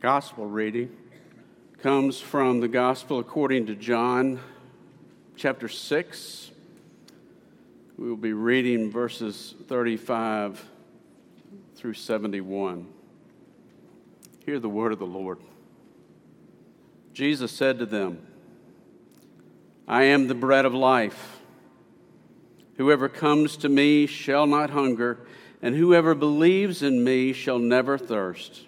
Gospel reading comes from the Gospel according to John, chapter 6. We will be reading verses 35 through 71. Hear the word of the Lord. Jesus said to them, I am the bread of life. Whoever comes to me shall not hunger, and whoever believes in me shall never thirst.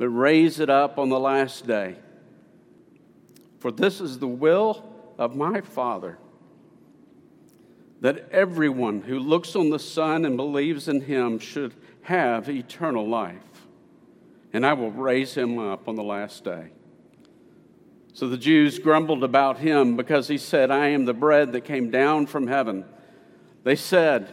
but raise it up on the last day. For this is the will of my Father, that everyone who looks on the Son and believes in him should have eternal life, and I will raise him up on the last day. So the Jews grumbled about him because he said, I am the bread that came down from heaven. They said,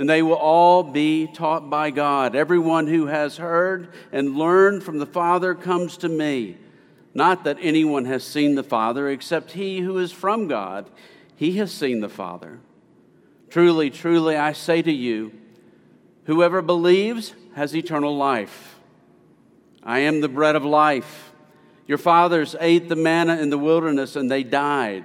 and they will all be taught by God. Everyone who has heard and learned from the Father comes to me. Not that anyone has seen the Father except he who is from God. He has seen the Father. Truly, truly, I say to you, whoever believes has eternal life. I am the bread of life. Your fathers ate the manna in the wilderness and they died.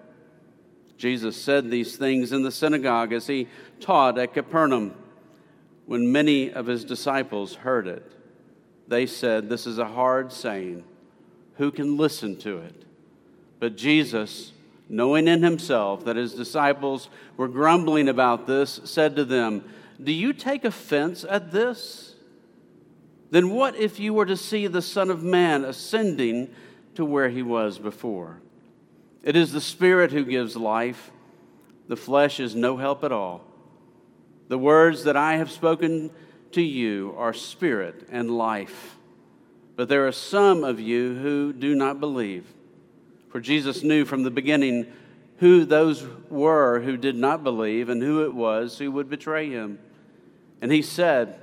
Jesus said these things in the synagogue as he taught at Capernaum. When many of his disciples heard it, they said, This is a hard saying. Who can listen to it? But Jesus, knowing in himself that his disciples were grumbling about this, said to them, Do you take offense at this? Then what if you were to see the Son of Man ascending to where he was before? It is the Spirit who gives life. The flesh is no help at all. The words that I have spoken to you are spirit and life. But there are some of you who do not believe. For Jesus knew from the beginning who those were who did not believe and who it was who would betray him. And he said,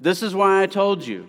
This is why I told you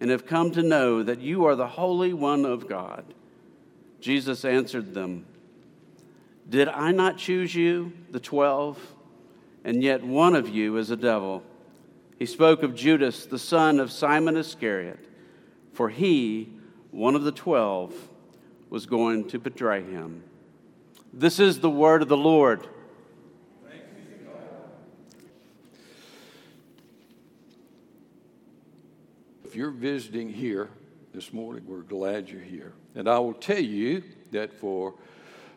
and have come to know that you are the Holy One of God. Jesus answered them, Did I not choose you, the twelve? And yet one of you is a devil. He spoke of Judas, the son of Simon Iscariot, for he, one of the twelve, was going to betray him. This is the word of the Lord. You're visiting here this morning, we're glad you're here. And I will tell you that for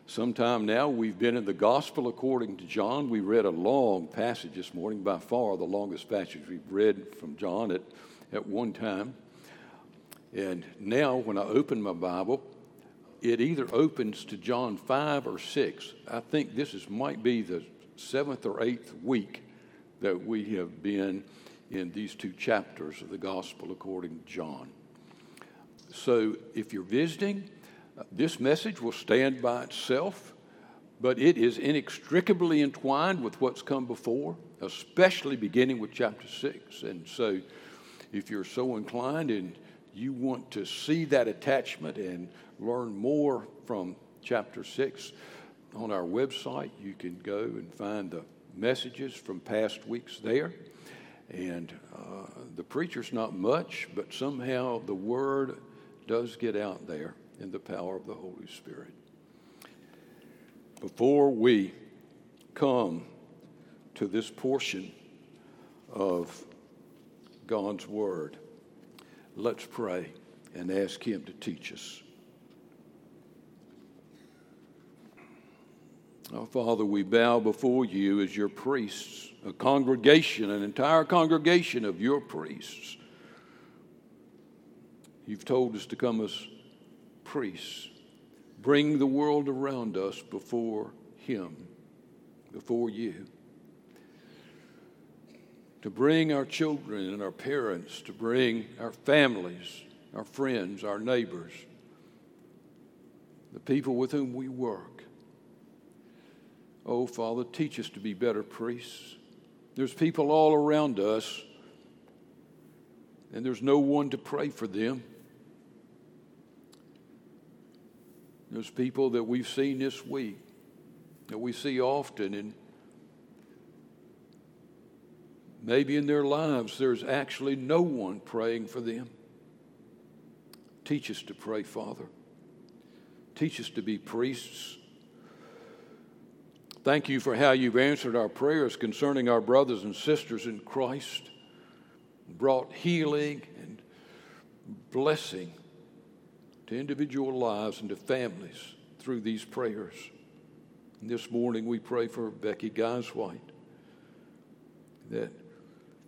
some time now, we've been in the Gospel according to John. We read a long passage this morning, by far the longest passage we've read from John at, at one time. And now, when I open my Bible, it either opens to John 5 or 6. I think this is, might be the seventh or eighth week that we have been in these two chapters of the Gospel according to John. So if you're visiting, uh, this message will stand by itself, but it is inextricably entwined with what's come before, especially beginning with chapter 6. And so if you're so inclined and you want to see that attachment and learn more from chapter 6 on our website, you can go and find the messages from past weeks there. And uh, the preacher's not much, but somehow the word does get out there in the power of the Holy Spirit. Before we come to this portion of God's Word, let's pray and ask Him to teach us. Oh, Father, we bow before you as your priests a congregation, an entire congregation of your priests. You've told us to come as priests, bring the world around us before Him, before you. To bring our children and our parents, to bring our families, our friends, our neighbors, the people with whom we work. Oh, Father, teach us to be better priests. There's people all around us, and there's no one to pray for them. There's people that we've seen this week, that we see often, and maybe in their lives there's actually no one praying for them. Teach us to pray, Father. Teach us to be priests Thank you for how you've answered our prayers concerning our brothers and sisters in Christ, brought healing and blessing to individual lives and to families through these prayers. And this morning we pray for Becky Guyswhite that,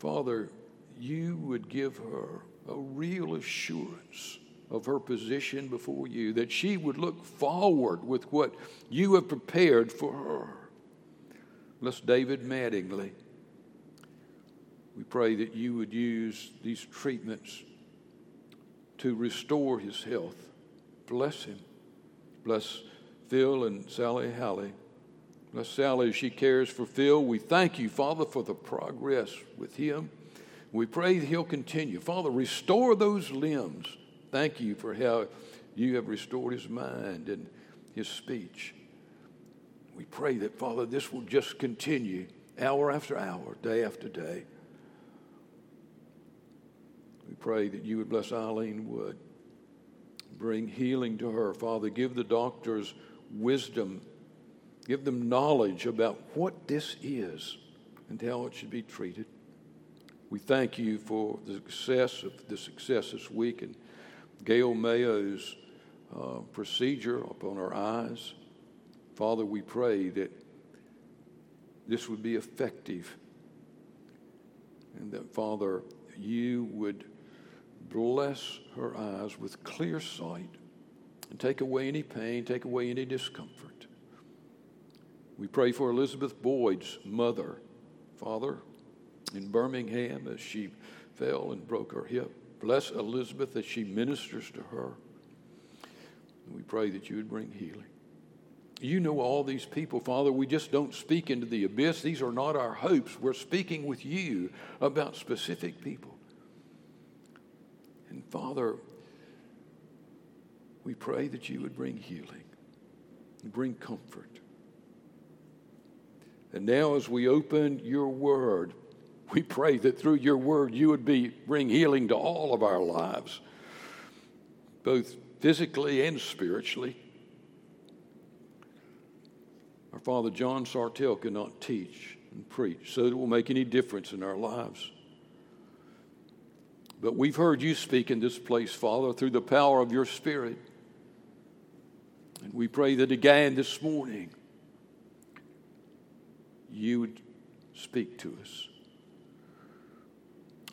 Father, you would give her a real assurance of her position before you, that she would look forward with what you have prepared for her. Bless David Mattingly. We pray that you would use these treatments to restore his health. Bless him. Bless Phil and Sally Halley. Bless Sally as she cares for Phil. We thank you, Father, for the progress with him. We pray he'll continue. Father, restore those limbs. Thank you for how you have restored his mind and his speech. We pray that, Father, this will just continue hour after hour, day after day. We pray that you would bless Eileen Wood, bring healing to her. Father, give the doctors wisdom, give them knowledge about what this is and how it should be treated. We thank you for the success of the success this week and Gail Mayo's uh, procedure upon her eyes. Father, we pray that this would be effective and that, Father, you would bless her eyes with clear sight and take away any pain, take away any discomfort. We pray for Elizabeth Boyd's mother, Father, in Birmingham as she fell and broke her hip. Bless Elizabeth as she ministers to her. And we pray that you would bring healing. You know all these people, Father. We just don't speak into the abyss. These are not our hopes. We're speaking with you about specific people. And Father, we pray that you would bring healing, and bring comfort. And now, as we open your word, we pray that through your word you would be, bring healing to all of our lives, both physically and spiritually. Our father John Sartelle could not teach and preach so that it will make any difference in our lives. But we've heard you speak in this place, Father, through the power of your Spirit. And we pray that again this morning you would speak to us.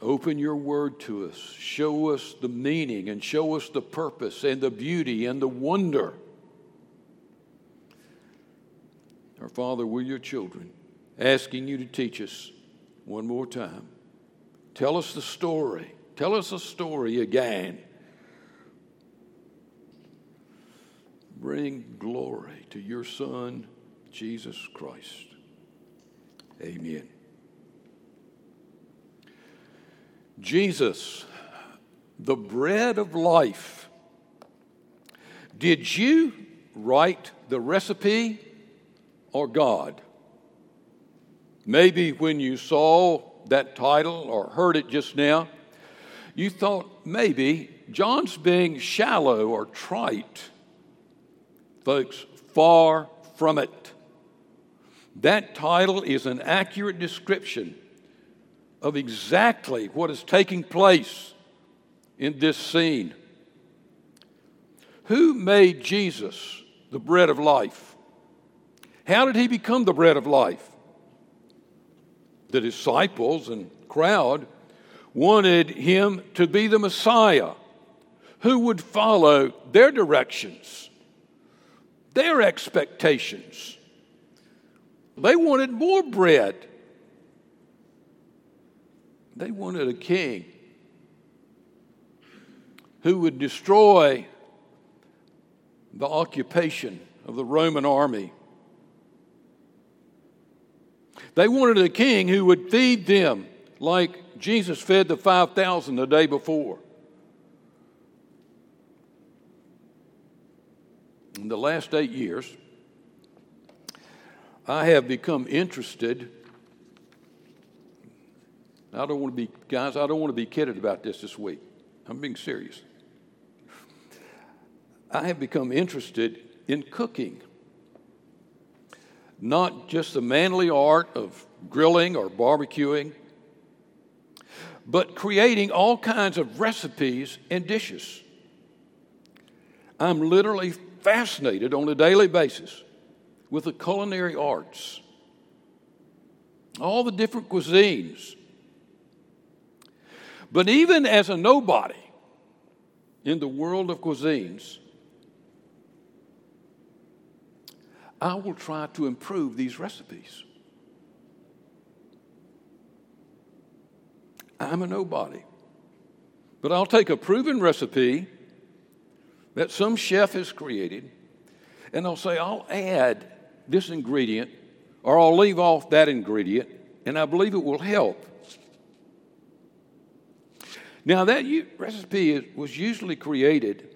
Open your word to us. Show us the meaning and show us the purpose and the beauty and the wonder. Our Father, we're your children, asking you to teach us one more time. Tell us the story. Tell us the story again. Bring glory to your Son, Jesus Christ. Amen. Jesus, the bread of life. Did you write the recipe or God? Maybe when you saw that title or heard it just now, you thought maybe John's being shallow or trite. Folks, far from it. That title is an accurate description of exactly what is taking place in this scene. Who made Jesus the bread of life? How did he become the bread of life? The disciples and crowd wanted him to be the Messiah who would follow their directions, their expectations. They wanted more bread. They wanted a king who would destroy the occupation of the Roman army. They wanted a king who would feed them like Jesus fed the 5,000 the day before. In the last eight years, I have become interested I don't want to be, guys, I don't want to be kidded about this this week. I'm being serious. I have become interested in cooking. Not just the manly art of grilling or barbecuing, but creating all kinds of recipes and dishes. I'm literally fascinated on a daily basis with the culinary arts, all the different cuisines but even as a nobody in the world of cuisines, I will try to improve these recipes. I'm a nobody. But I'll take a proven recipe that some chef has created, and I'll say, I'll add this ingredient, or I'll leave off that ingredient, and I believe it will help now, that recipe was usually created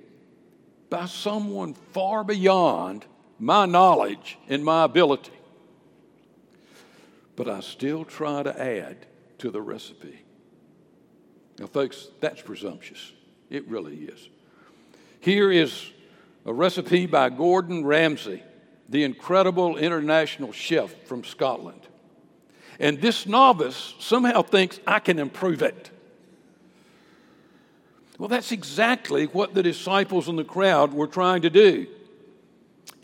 by someone far beyond my knowledge and my ability. But I still try to add to the recipe. Now, folks, that's presumptuous. It really is. Here is a recipe by Gordon Ramsay, the incredible international chef from Scotland. And this novice somehow thinks I can improve it. Well, that's exactly what the disciples and the crowd were trying to do.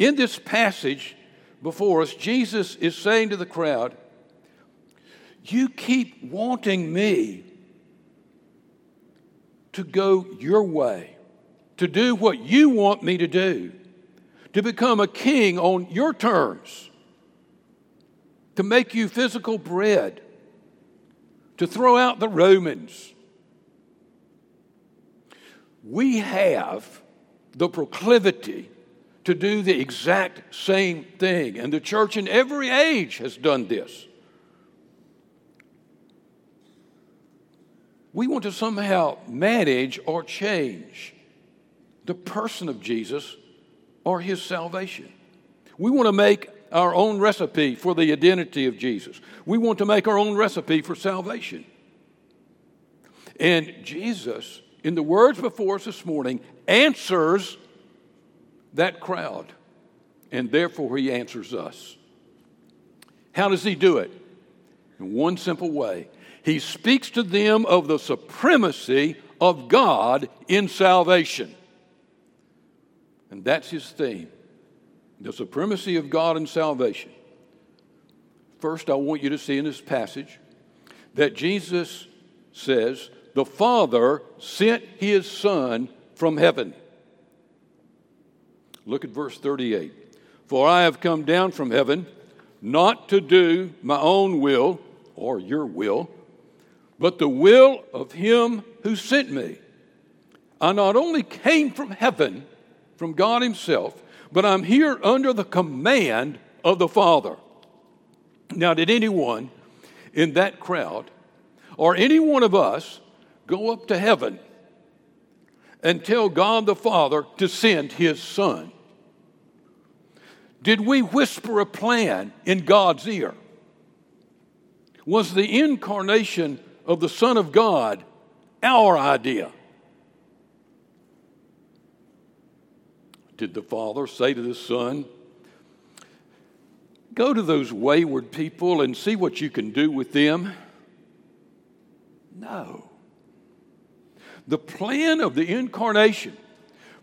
In this passage before us, Jesus is saying to the crowd, You keep wanting me to go your way, to do what you want me to do, to become a king on your terms, to make you physical bread, to throw out the Romans. We have the proclivity to do the exact same thing. And the church in every age has done this. We want to somehow manage or change the person of Jesus or his salvation. We want to make our own recipe for the identity of Jesus. We want to make our own recipe for salvation. And Jesus, in the words before us this morning, answers that crowd. And therefore, he answers us. How does he do it? In one simple way he speaks to them of the supremacy of God in salvation. And that's his theme the supremacy of God in salvation. First, I want you to see in this passage that Jesus says, The Father sent his Son from heaven. Look at verse 38. For I have come down from heaven not to do my own will or your will, but the will of him who sent me. I not only came from heaven, from God Himself, but I'm here under the command of the Father. Now, did anyone in that crowd or any one of us go up to heaven and tell God the Father to send His Son? Did we whisper a plan in God's ear? Was the incarnation of the Son of God our idea? Did the Father say to the Son, Go to those wayward people and see what you can do with them? No. The plan of the incarnation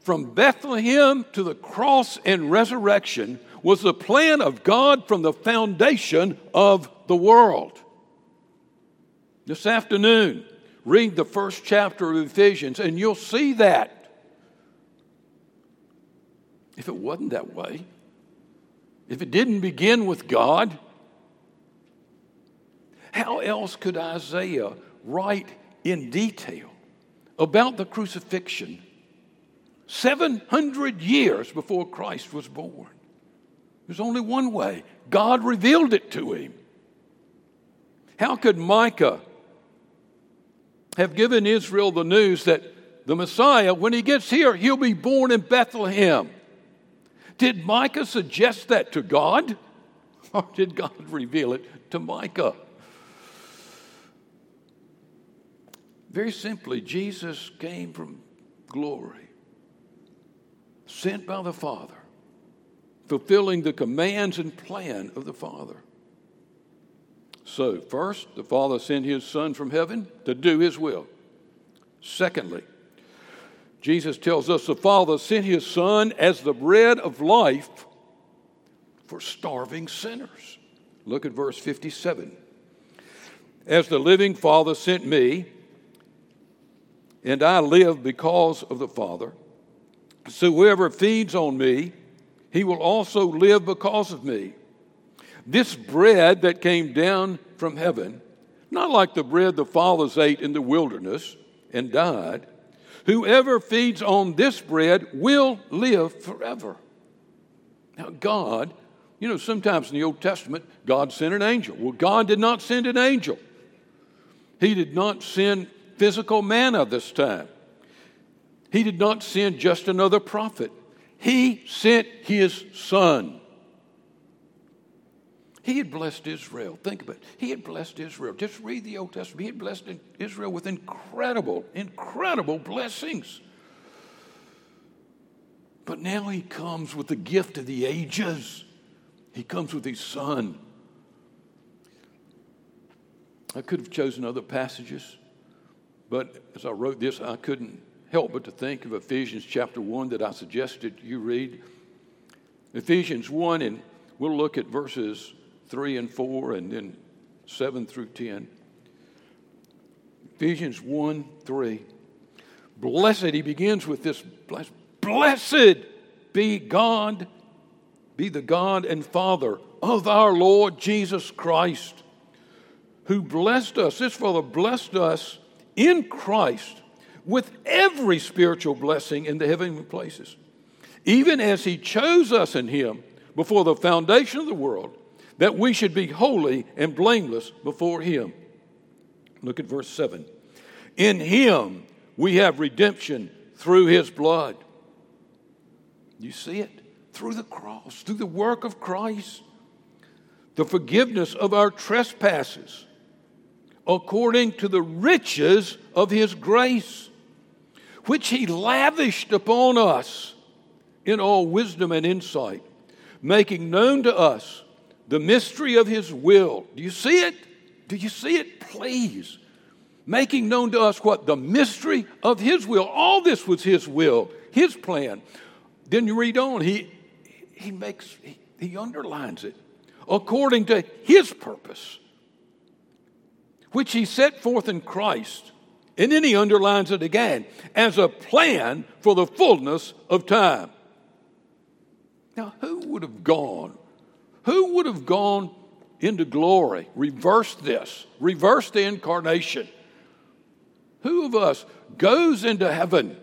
from Bethlehem to the cross and resurrection was the plan of God from the foundation of the world. This afternoon, read the first chapter of Ephesians, and you'll see that. If it wasn't that way, if it didn't begin with God, how else could Isaiah write in detail about the crucifixion 700 years before Christ was born? There's only one way God revealed it to him. How could Micah have given Israel the news that the Messiah, when he gets here, he'll be born in Bethlehem. Did Micah suggest that to God? Or did God reveal it to Micah? Very simply, Jesus came from glory, sent by the Father, fulfilling the commands and plan of the Father. So, first, the Father sent his Son from heaven to do his will. Secondly, Jesus tells us the Father sent his Son as the bread of life for starving sinners. Look at verse 57. As the living Father sent me, and I live because of the Father, so whoever feeds on me, he will also live because of me. This bread that came down from heaven, not like the bread the fathers ate in the wilderness and died, whoever feeds on this bread will live forever. Now, God, you know, sometimes in the Old Testament, God sent an angel. Well, God did not send an angel, He did not send physical manna this time. He did not send just another prophet. He sent His Son. He had blessed Israel. Think about it. He had blessed Israel. Just read the Old Testament. He had blessed Israel with incredible, incredible blessings. But now he comes with the gift of the ages. He comes with his son. I could have chosen other passages, but as I wrote this, I couldn't help but to think of Ephesians chapter 1 that I suggested you read. Ephesians 1, and we'll look at verses 3 and 4, and then 7 through 10. Ephesians 1 3. Blessed, he begins with this blessed, blessed be God, be the God and Father of our Lord Jesus Christ, who blessed us, this Father blessed us in Christ with every spiritual blessing in the heavenly places even as he chose us in him before the foundation of the world, that we should be holy and blameless before him. Look at verse 7. In him we have redemption through his blood. You see it? Through the cross, through the work of Christ, the forgiveness of our trespasses, according to the riches of his grace, which he lavished upon us in all wisdom and insight, making known to us the mystery of his will. Do you see it? Do you see it? Please. Making known to us what? The mystery of his will. All this was his will, his plan. Then you read on, he, he makes, he, he underlines it according to his purpose, which he set forth in Christ. And then he underlines it again as a plan for the fullness of time. Now, who would have gone? Who would have gone into glory? Reverse this, reverse the incarnation. Who of us goes into heaven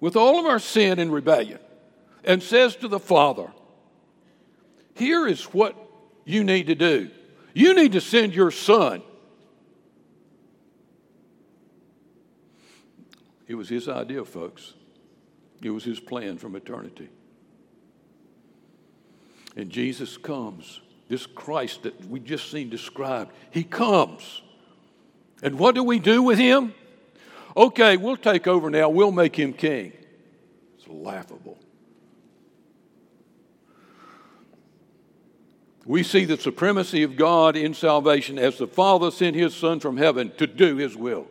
with all of our sin and rebellion and says to the Father, Here is what you need to do. You need to send your son. It was his idea, folks. It was his plan from eternity. And Jesus comes, this Christ that we just seen described, he comes. And what do we do with him? Okay, we'll take over now, we'll make him king. It's laughable. We see the supremacy of God in salvation as the Father sent his Son from heaven to do his will.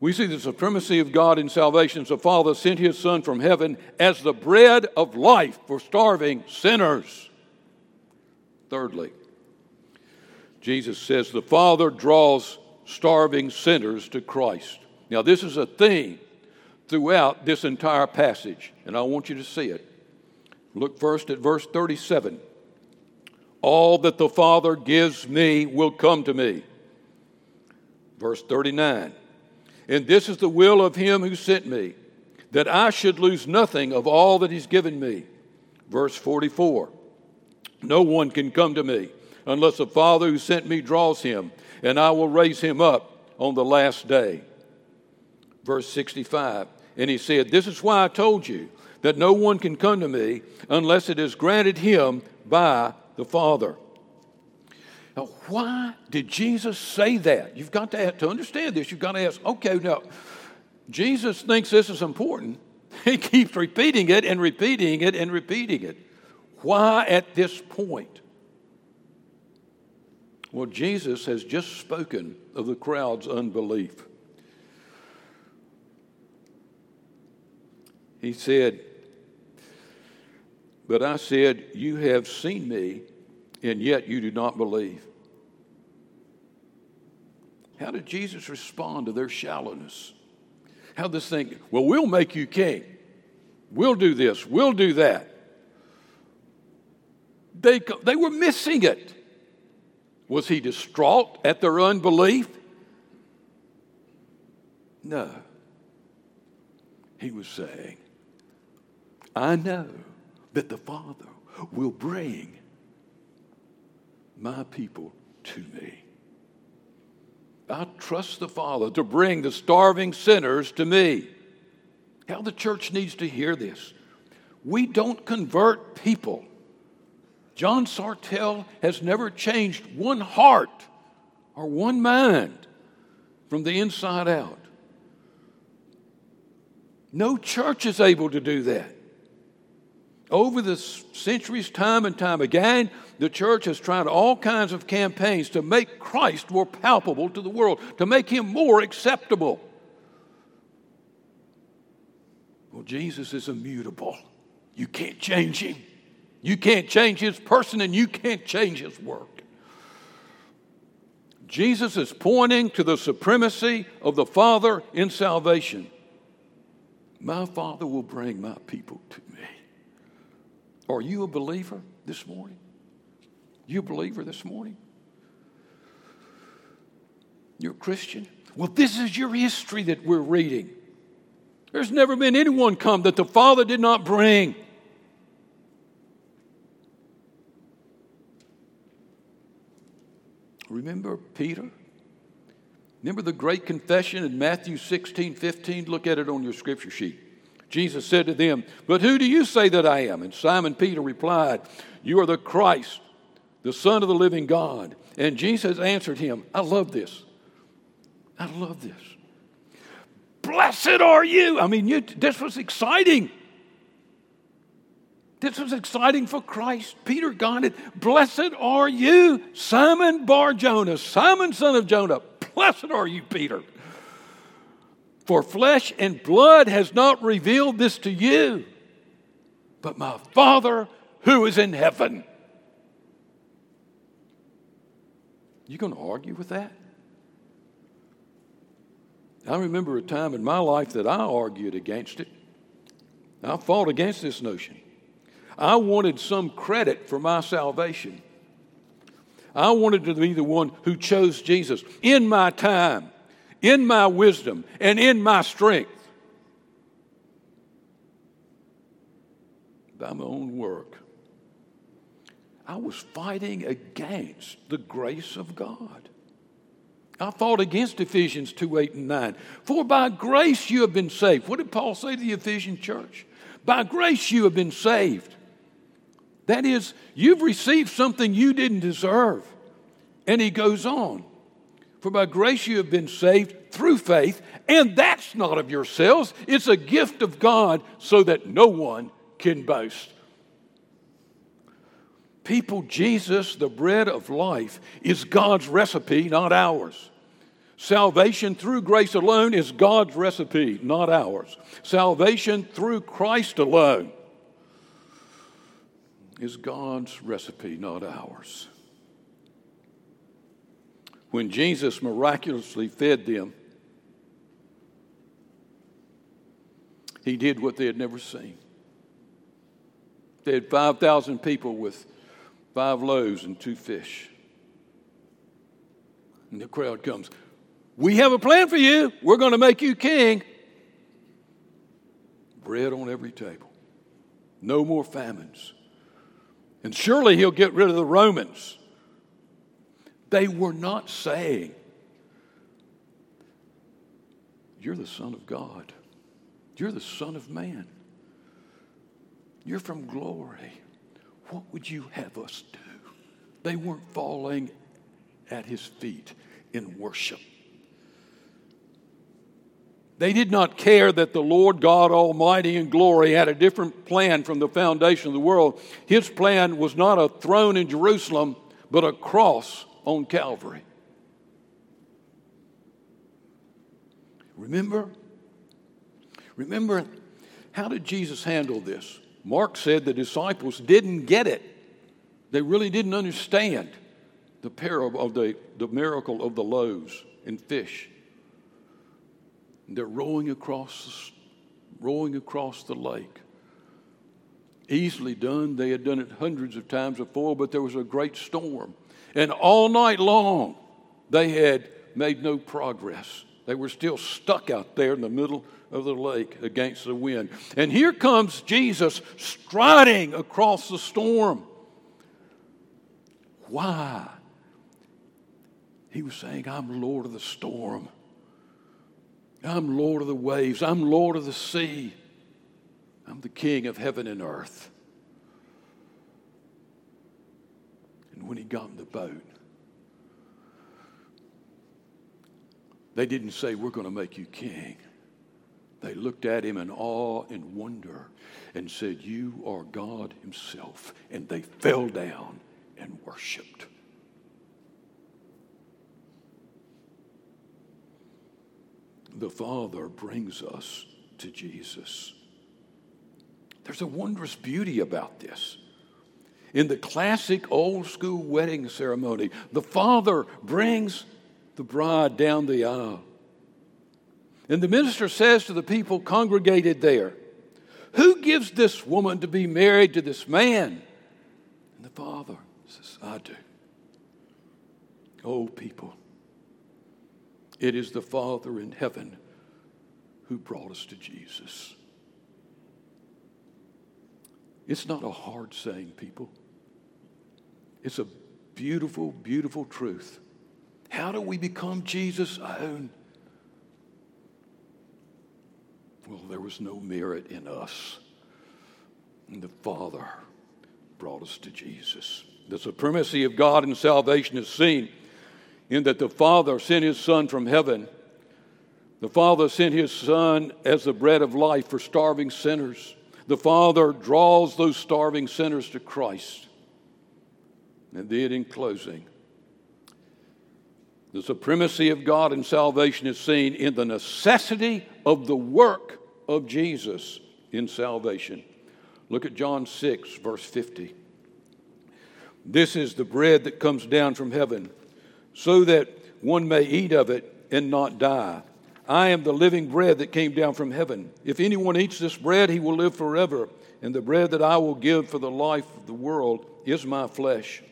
We see the supremacy of God in salvation as the Father sent his Son from heaven as the bread of life for starving sinners. Thirdly, Jesus says the Father draws starving sinners to Christ. Now, this is a theme throughout this entire passage, and I want you to see it. Look first at verse 37. All that the Father gives me will come to me. Verse 39. And this is the will of him who sent me, that I should lose nothing of all that he's given me. Verse 44 No one can come to me unless the Father who sent me draws him, and I will raise him up on the last day. Verse 65 And he said, This is why I told you that no one can come to me unless it is granted him by the Father. Now, why did Jesus say that? You've got to, to understand this. You've got to ask, okay, now, Jesus thinks this is important. He keeps repeating it and repeating it and repeating it. Why at this point? Well, Jesus has just spoken of the crowd's unbelief. He said, But I said, You have seen me and yet you do not believe. How did Jesus respond to their shallowness? How this thing, well, we'll make you king. We'll do this. We'll do that. They, they were missing it. Was he distraught at their unbelief? No. He was saying, I know that the Father will bring my people to me. I trust the Father to bring the starving sinners to me. How the church needs to hear this. We don't convert people. John Sartelle has never changed one heart or one mind from the inside out. No church is able to do that. Over the centuries, time and time again, the church has tried all kinds of campaigns to make Christ more palpable to the world, to make him more acceptable. Well, Jesus is immutable. You can't change him. You can't change his person, and you can't change his work. Jesus is pointing to the supremacy of the Father in salvation. My Father will bring my people to. Are you a believer this morning? You a believer this morning? You're a Christian? Well, this is your history that we're reading. There's never been anyone come that the Father did not bring. Remember Peter? Remember the great confession in Matthew 16, 15? Look at it on your scripture sheet. Jesus said to them, But who do you say that I am? And Simon Peter replied, You are the Christ, the Son of the living God. And Jesus answered him, I love this. I love this. Blessed are you. I mean, you, this was exciting. This was exciting for Christ. Peter got it. Blessed are you, Simon Bar Jonah, Simon son of Jonah. Blessed are you, Peter. For flesh and blood has not revealed this to you, but my Father who is in heaven. You going to argue with that? I remember a time in my life that I argued against it. I fought against this notion. I wanted some credit for my salvation. I wanted to be the one who chose Jesus in my time, in my wisdom, and in my strength. By my own work. I was fighting against the grace of God. I fought against Ephesians 2 8 and 9. For by grace you have been saved. What did Paul say to the Ephesian church? By grace you have been saved. That is, you've received something you didn't deserve. And he goes on. For by grace you have been saved through faith, and that's not of yourselves. It's a gift of God so that no one can boast. People, Jesus, the bread of life, is God's recipe, not ours. Salvation through grace alone is God's recipe, not ours. Salvation through Christ alone is God's recipe, not ours. When Jesus miraculously fed them, he did what they had never seen. They had 5,000 people with five loaves and two fish. And the crowd comes, We have a plan for you. We're going to make you king. Bread on every table. No more famines. And surely he'll get rid of the Romans. They were not saying, You're the Son of God. You're the Son of Man. You're from glory. What would you have us do? They weren't falling at his feet in worship. They did not care that the Lord God Almighty in glory had a different plan from the foundation of the world. His plan was not a throne in Jerusalem, but a cross on Calvary. Remember? Remember, how did Jesus handle this? Mark said the disciples didn't get it. They really didn't understand the parable of the, the miracle of the loaves and fish. They're rowing across, rowing across the lake. Easily done. They had done it hundreds of times before, but there was a great storm. And all night long, they had made no progress. They were still stuck out there in the middle of the lake against the wind. And here comes Jesus striding across the storm. Why? He was saying, I'm Lord of the storm. I'm Lord of the waves. I'm Lord of the sea. I'm the King of heaven and earth. And when he got in the boat, they didn't say, We're going to make you king. They looked at him in awe and wonder and said, You are God Himself. And they fell down and worshiped. the Father brings us to Jesus. There's a wondrous beauty about this. In the classic old school wedding ceremony, the Father brings the bride down the aisle. And the minister says to the people congregated there, Who gives this woman to be married to this man? And the Father says, I do. Oh, people, it is the Father in heaven who brought us to Jesus. It's not a hard saying, people. It's a beautiful, beautiful truth. How do we become Jesus' own? Well, there was no merit in us. And the Father brought us to Jesus. The supremacy of God in salvation is seen in that the Father sent His Son from heaven. The Father sent His Son as the bread of life for starving sinners. The Father draws those starving sinners to Christ. And then, in closing, the supremacy of God in salvation is seen in the necessity of the work of Jesus in salvation. Look at John 6, verse 50. This is the bread that comes down from heaven, so that one may eat of it and not die. I am the living bread that came down from heaven. If anyone eats this bread, he will live forever. And the bread that I will give for the life of the world is my flesh.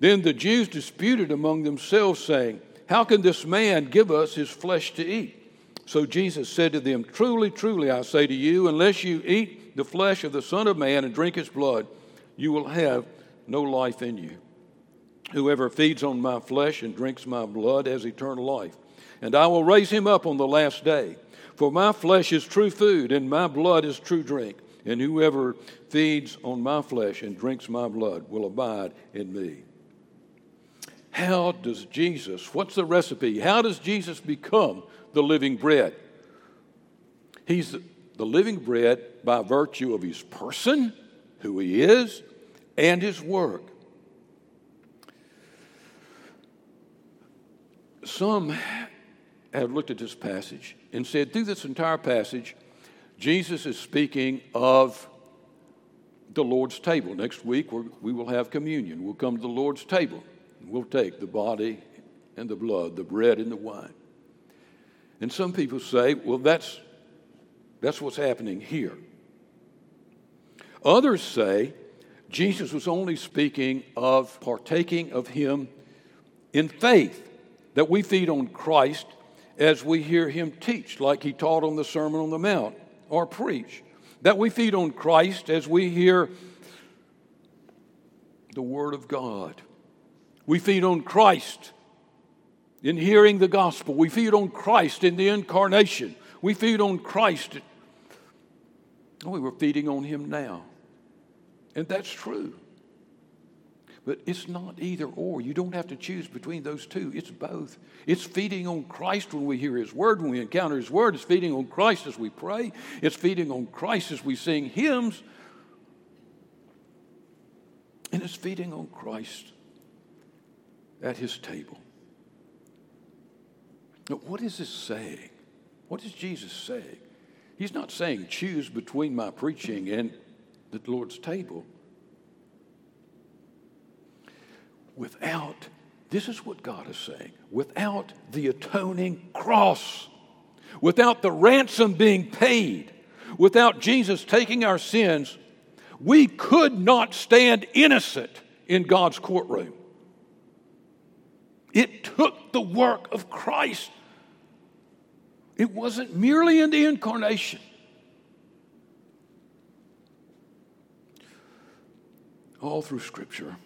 Then the Jews disputed among themselves, saying, How can this man give us his flesh to eat? So Jesus said to them, Truly, truly, I say to you, unless you eat the flesh of the Son of Man and drink his blood, you will have no life in you. Whoever feeds on my flesh and drinks my blood has eternal life, and I will raise him up on the last day. For my flesh is true food, and my blood is true drink. And whoever feeds on my flesh and drinks my blood will abide in me. How does Jesus, what's the recipe? How does Jesus become the living bread? He's the living bread by virtue of his person, who he is, and his work. Some have looked at this passage and said, through this entire passage, Jesus is speaking of the Lord's table. Next week, we will have communion. We'll come to the Lord's table. We'll take the body and the blood, the bread and the wine. And some people say, well, that's, that's what's happening here. Others say Jesus was only speaking of partaking of Him in faith, that we feed on Christ as we hear Him teach, like He taught on the Sermon on the Mount or preach. That we feed on Christ as we hear the Word of God. We feed on Christ in hearing the gospel. We feed on Christ in the incarnation. We feed on Christ. Oh, we were feeding on Him now. And that's true. But it's not either or. You don't have to choose between those two. It's both. It's feeding on Christ when we hear His Word, when we encounter His Word. It's feeding on Christ as we pray. It's feeding on Christ as we sing hymns. And it's feeding on Christ at His table. Now, what is this saying? What is Jesus saying? He's not saying choose between my preaching and the Lord's table. Without, this is what God is saying, without the atoning cross, without the ransom being paid, without Jesus taking our sins, we could not stand innocent in God's courtroom. It took the work of Christ it wasn't merely in the incarnation. All through Scripture,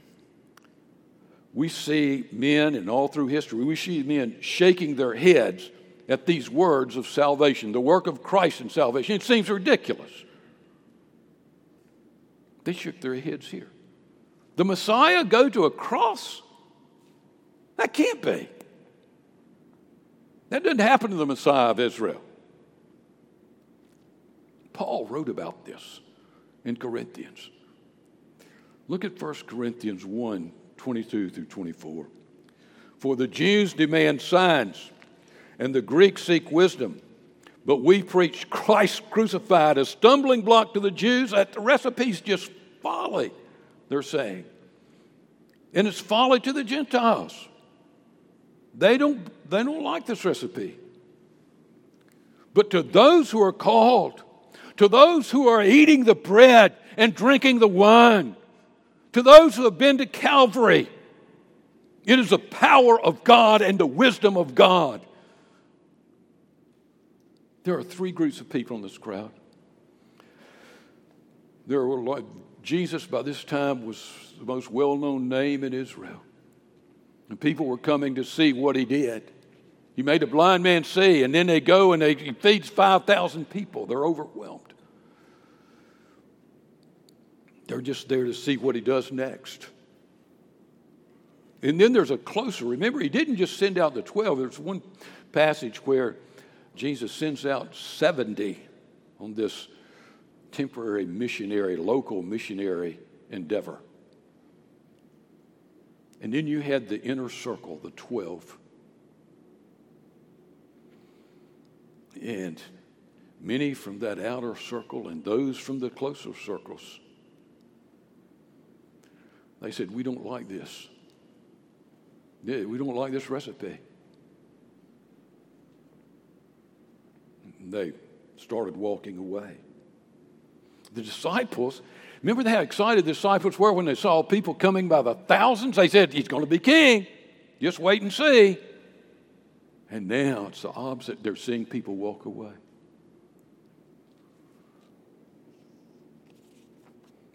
we see men, and all through history, we see men shaking their heads at these words of salvation, the work of Christ in salvation. It seems ridiculous. They shook their heads here. The Messiah go to a cross? That can't be. That didn't happen to the Messiah of Israel. Paul wrote about this in Corinthians. Look at 1 Corinthians 1 22 through 24. For the Jews demand signs, and the Greeks seek wisdom. But we preach Christ crucified, a stumbling block to the Jews. That the recipe's just folly, they're saying. And it's folly to the Gentiles. They don't, they don't like this recipe. But to those who are called, to those who are eating the bread and drinking the wine, to those who have been to Calvary, it is the power of God and the wisdom of God. There are three groups of people in this crowd. There were Jesus by this time was the most well-known name in Israel. And people were coming to see what he did. He made a blind man see, and then they go and they, he feeds 5,000 people. They're overwhelmed. They're just there to see what he does next. And then there's a closer. Remember, he didn't just send out the 12. There's one passage where Jesus sends out 70 on this temporary missionary, local missionary endeavor. And then you had the inner circle, the 12. And many from that outer circle and those from the closer circles, they said, We don't like this. We don't like this recipe. And they started walking away. The disciples, remember how excited the disciples were when they saw people coming by the thousands? They said, He's going to be king. Just wait and see. And now it's the opposite. They're seeing people walk away.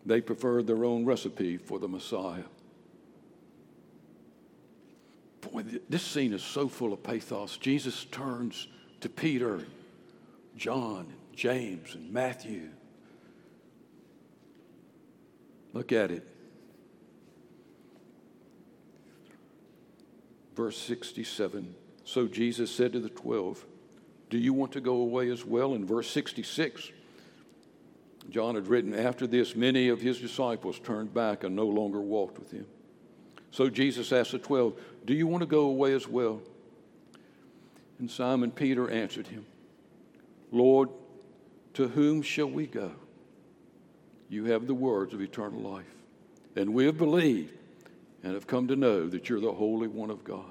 They preferred their own recipe for the Messiah. Boy, this scene is so full of pathos. Jesus turns to Peter, John, James, and Matthew. Look at it. Verse 67. So Jesus said to the twelve, Do you want to go away as well? In verse 66, John had written, After this, many of his disciples turned back and no longer walked with him. So Jesus asked the twelve, Do you want to go away as well? And Simon Peter answered him, Lord, to whom shall we go? You have the words of eternal life. And we have believed and have come to know that you're the Holy One of God.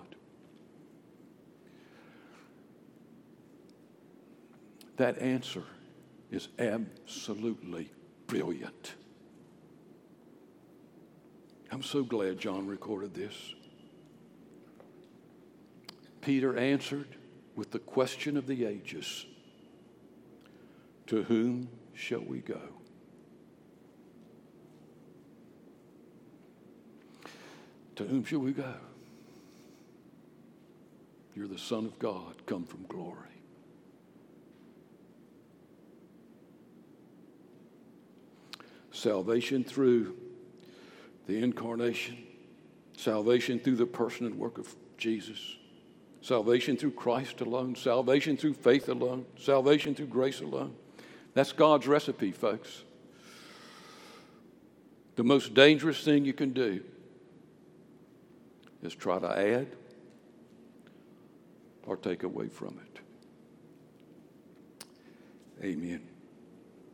That answer is absolutely brilliant. I'm so glad John recorded this. Peter answered with the question of the ages To whom shall we go? To whom shall we go? You're the Son of God, come from glory. Salvation through the incarnation, salvation through the person and work of Jesus, salvation through Christ alone, salvation through faith alone, salvation through grace alone. That's God's recipe, folks. The most dangerous thing you can do is try to add or take away from it. Amen.